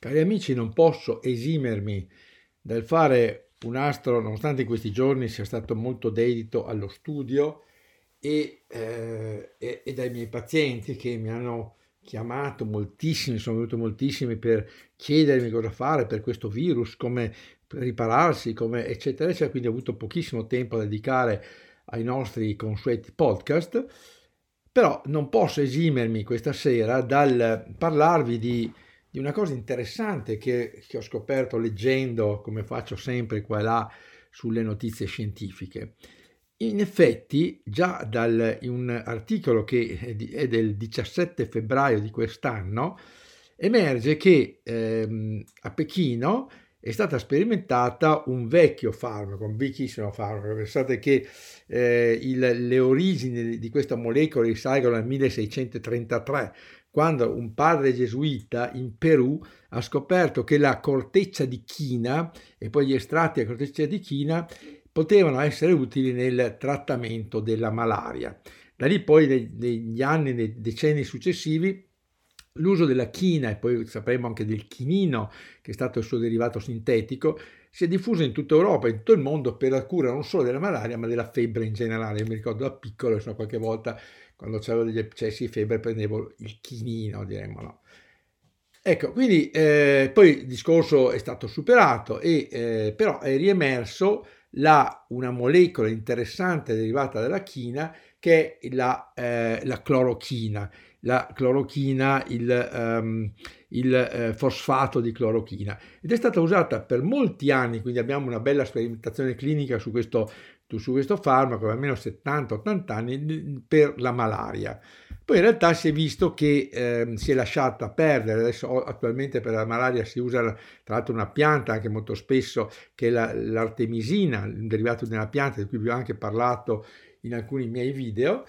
Cari amici, non posso esimermi dal fare un astro, nonostante in questi giorni sia stato molto dedito allo studio e, eh, e, e dai miei pazienti che mi hanno chiamato moltissimi, sono venuti moltissimi per chiedermi cosa fare per questo virus, come ripararsi, come eccetera, eccetera, quindi ho avuto pochissimo tempo da dedicare ai nostri consueti podcast, però non posso esimermi questa sera dal parlarvi di, di una cosa interessante che, che ho scoperto leggendo, come faccio sempre qua e là, sulle notizie scientifiche. In effetti, già da un articolo che è del 17 febbraio di quest'anno, emerge che ehm, a Pechino è stata sperimentata un vecchio farmaco, un vecchissimo farmaco. Pensate che eh, il, le origini di questa molecola risalgono al 1633, quando un padre gesuita in Perù ha scoperto che la corteccia di china e poi gli estratti della corteccia di china potevano essere utili nel trattamento della malaria. Da lì poi negli anni, nei decenni successivi, l'uso della china e poi sapremo anche del chinino, che è stato il suo derivato sintetico, si è diffuso in tutta Europa in tutto il mondo per la cura non solo della malaria ma della febbre in generale. Io mi ricordo da piccolo, insomma, qualche volta quando avevo degli eccessi di febbre prendevo il chinino, diremmo no. Ecco, quindi eh, poi il discorso è stato superato e eh, però è riemerso la, una molecola interessante derivata dalla china che è la, eh, la clorochina, la clorochina, il, um, il eh, fosfato di clorochina ed è stata usata per molti anni, quindi abbiamo una bella sperimentazione clinica su questo, su questo farmaco, almeno 70-80 anni, per la malaria. Poi in realtà si è visto che eh, si è lasciata perdere, adesso attualmente per la malaria si usa tra l'altro una pianta anche molto spesso che è la, l'artemisina, un derivato di una pianta di cui vi ho anche parlato in alcuni miei video,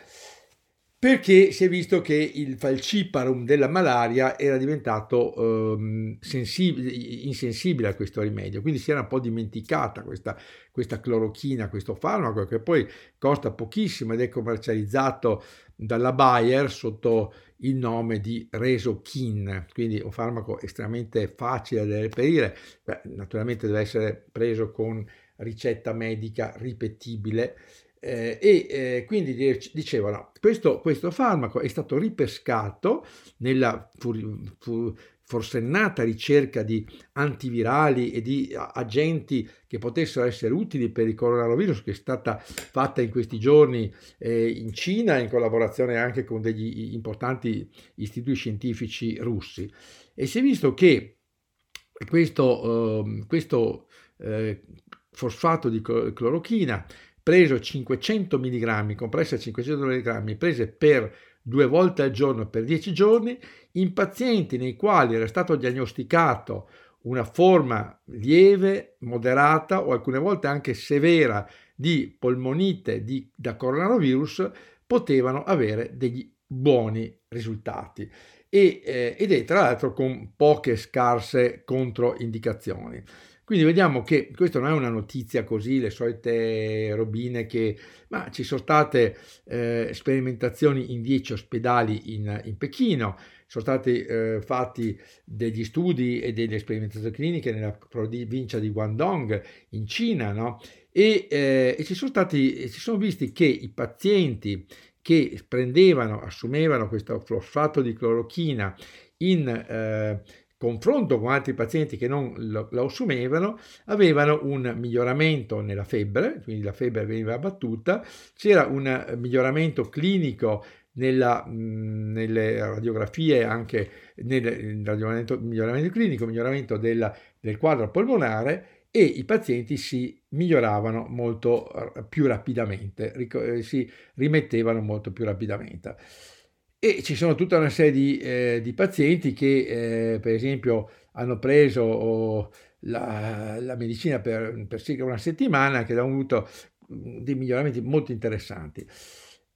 perché si è visto che il falciparum della malaria era diventato ehm, sensibile, insensibile a questo rimedio, quindi si era un po' dimenticata questa, questa clorochina, questo farmaco che poi costa pochissimo ed è commercializzato dalla Bayer sotto il nome di Resochin, quindi un farmaco estremamente facile da reperire, Beh, naturalmente deve essere preso con ricetta medica ripetibile eh, e eh, quindi dicevano questo, questo farmaco è stato ripescato nella fu, fu, forsennata ricerca di antivirali e di agenti che potessero essere utili per il coronavirus che è stata fatta in questi giorni eh, in Cina in collaborazione anche con degli importanti istituti scientifici russi. E si è visto che questo, uh, questo uh, fosfato di clorochina preso 500 mg, compresse a 500 mg, prese per due volte al giorno per 10 giorni, in pazienti nei quali era stato diagnosticato una forma lieve, moderata o alcune volte anche severa di polmonite di, da coronavirus, potevano avere degli buoni risultati e, eh, ed è tra l'altro con poche scarse controindicazioni. Quindi vediamo che questa non è una notizia così, le solite robine che, ma ci sono state eh, sperimentazioni in 10 ospedali in, in Pechino, sono stati eh, fatti degli studi e delle sperimentazioni cliniche nella provincia di Guangdong in Cina, no? E, eh, e ci sono stati, ci sono visti che i pazienti che prendevano, assumevano questo fosfato di clorochina in eh, confronto con altri pazienti che non lo, assumevano, avevano un miglioramento nella febbre, quindi la febbre veniva abbattuta, c'era un miglioramento clinico nella, mh, nelle radiografie, anche nel miglioramento, miglioramento clinico, miglioramento della, del quadro polmonare e i pazienti si miglioravano molto più rapidamente, si rimettevano molto più rapidamente. E ci sono tutta una serie di, eh, di pazienti che, eh, per esempio, hanno preso oh, la, la, medicina per, per, circa una settimana, che hanno avuto dei miglioramenti molto interessanti.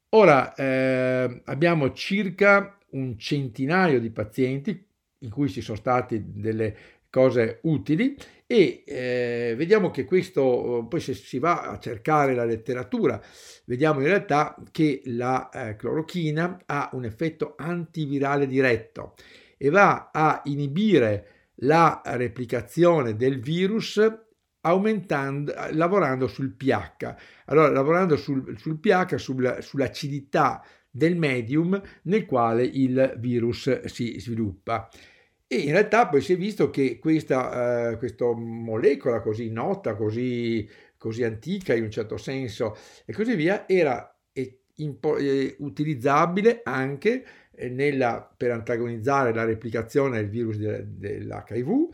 Ora eh, abbiamo circa un centinaio di pazienti in cui ci sono state delle cose utili e eh, vediamo che questo, poi se si va a cercare la letteratura, vediamo in realtà che la eh, clorochina ha un effetto antivirale diretto e va a inibire la replicazione del virus aumentando, lavorando sul pH. Allora, lavorando sul, sul pH, sul, sull'acidità del medium nel quale il virus si sviluppa. E in realtà poi si è visto che questa, eh, questa molecola così nota, così, così, antica in un certo senso e così via, era impo- utilizzabile anche eh, nella, per antagonizzare la replicazione del virus de- dell'HIV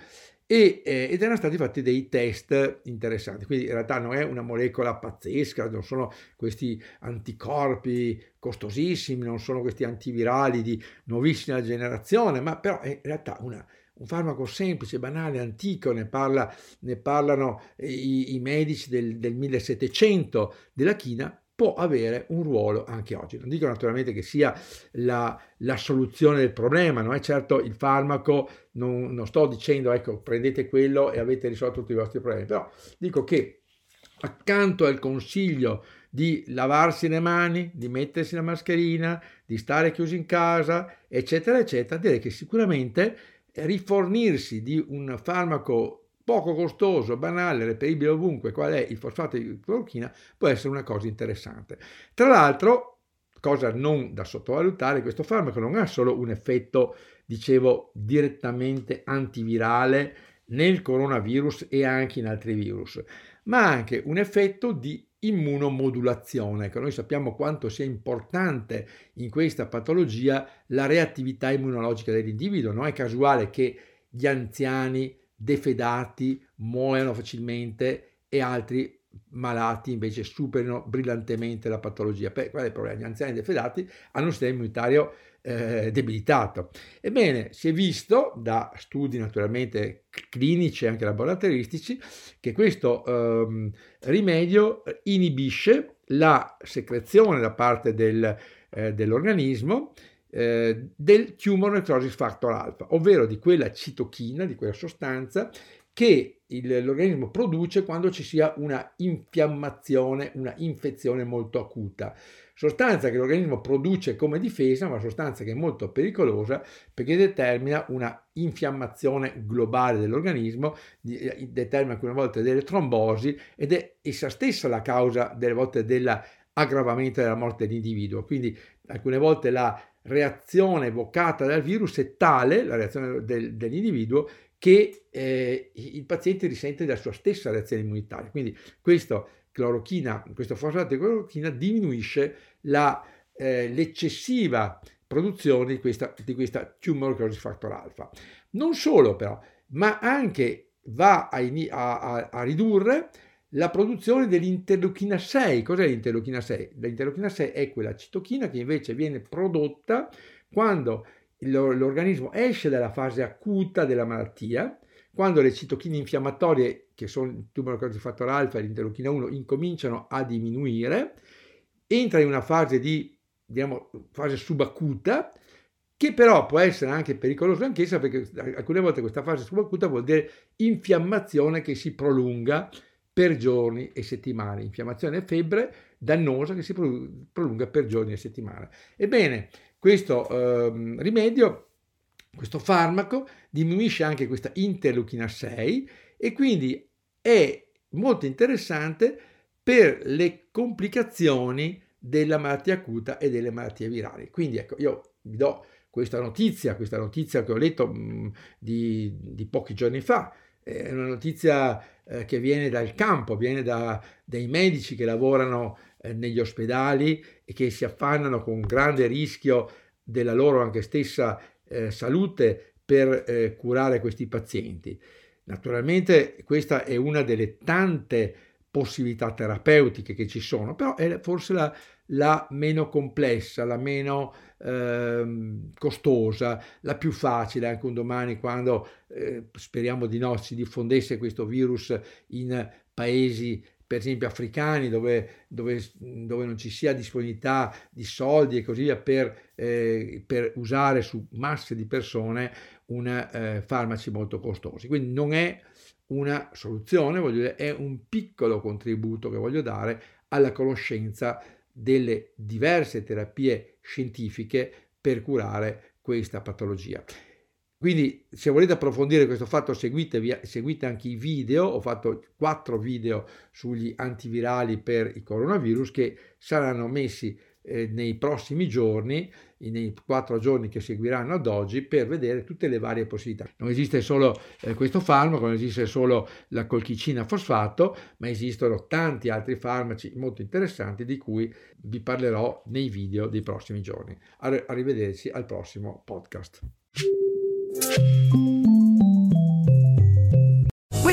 e, eh, ed erano stati fatti dei test interessanti. Quindi in realtà non è una molecola pazzesca, non sono questi anticorpi costosissimi, non sono questi antivirali di nuovissima generazione, ma però è in realtà una, un farmaco semplice, banale, antico, ne, parla, ne parlano i, i medici del, del 1700 della china, può avere un ruolo anche oggi. Non dico naturalmente che sia la, la soluzione del problema, non è certo il farmaco, non, non, sto dicendo ecco prendete quello e avete risolto tutti i vostri problemi, però dico che accanto al consiglio di lavarsi le mani, di mettersi la mascherina, di stare chiusi in casa, eccetera, eccetera, direi che sicuramente rifornirsi di un farmaco poco costoso, banale, reperibile ovunque, qual è il fosfato di clorochina, può essere una cosa interessante. Tra l'altro, cosa non da sottovalutare, questo farmaco non ha solo un effetto, dicevo, direttamente antivirale nel coronavirus e anche in altri virus, ma anche un effetto di immunomodulazione, che noi sappiamo quanto sia importante in questa patologia la reattività immunologica dell'individuo. Non è casuale che gli anziani defedati muoiono facilmente e altri malati invece superino brillantemente la patologia. qual è il problema? Gli anziani defedati hanno un sistema immunitario eh, debilitato. Ebbene, si è visto da studi naturalmente clinici e anche laboratoristici che questo ehm, rimedio inibisce la secrezione da parte del, eh, dell'organismo eh, del tumor necrosis factor alpha, ovvero di quella citochina, di quella sostanza che il, l'organismo produce quando ci sia una infiammazione, una infezione molto acuta. Sostanza che l'organismo produce come difesa, ma sostanza che è molto pericolosa perché determina una infiammazione globale dell'organismo, eh, determina alcune volte delle trombosi ed è essa stessa la causa delle volte dell'aggravamento della morte dell'individuo. Quindi alcune volte la reazione evocata dal virus è tale, la reazione del, dell'individuo, che eh, il paziente risente della sua stessa reazione immunitaria. Quindi questo clorochina, questo fosfato di clorochina diminuisce la, eh, l'eccessiva produzione di questa, di questa tumor necrosis factor alpha. Non solo però, ma anche va a, a, a ridurre la produzione dell'interleuchina 6. Cos'è l'interleuchina 6? L'interleuchina 6 è quella citochina che invece viene prodotta quando l'organismo esce dalla fase acuta della malattia, quando le citochine infiammatorie, che sono il tumor fattor alfa e l'interleuchina 1, incominciano a diminuire, entra in una fase di diciamo, fase subacuta, che però può essere anche pericolosa anch'essa perché alcune volte questa fase subacuta vuol dire infiammazione che si prolunga per giorni e settimane, infiammazione e febbre dannosa che si prolunga per giorni e settimane. Ebbene, questo eh, rimedio, questo farmaco, diminuisce anche questa interleuchina 6 e quindi è molto interessante per le complicazioni della malattia acuta e delle malattie virali. Quindi ecco, io vi do questa notizia, questa notizia che ho letto mh, di, di pochi giorni fa, è una notizia eh, che viene dal campo, viene da, dai medici che lavorano eh, negli ospedali e che si affannano con grande rischio della loro anche stessa eh, salute per eh, curare questi pazienti. Naturalmente questa è una delle tante possibilità terapeutiche che ci sono, però è forse la, la meno complessa, la meno eh, costosa, la più facile anche un domani quando eh, speriamo di no si diffondesse questo virus in paesi per esempio africani dove, dove, dove, non ci sia disponibilità di soldi e così via per, eh, per usare su masse di persone un, eh, farmaci molto costosi. Quindi non è una soluzione, voglio dire, è un piccolo contributo che voglio dare alla conoscenza delle diverse terapie scientifiche per curare questa patologia. Quindi se volete approfondire questo fatto seguite, seguite anche i video, ho fatto quattro video sugli antivirali per il coronavirus che saranno messi eh, nei prossimi giorni, nei quattro giorni che seguiranno ad oggi, per vedere tutte le varie possibilità. Non esiste solo eh, questo farmaco, non esiste solo la colchicina fosfato, ma esistono tanti altri farmaci molto interessanti di cui vi parlerò nei video dei prossimi giorni. Arrivederci al prossimo podcast.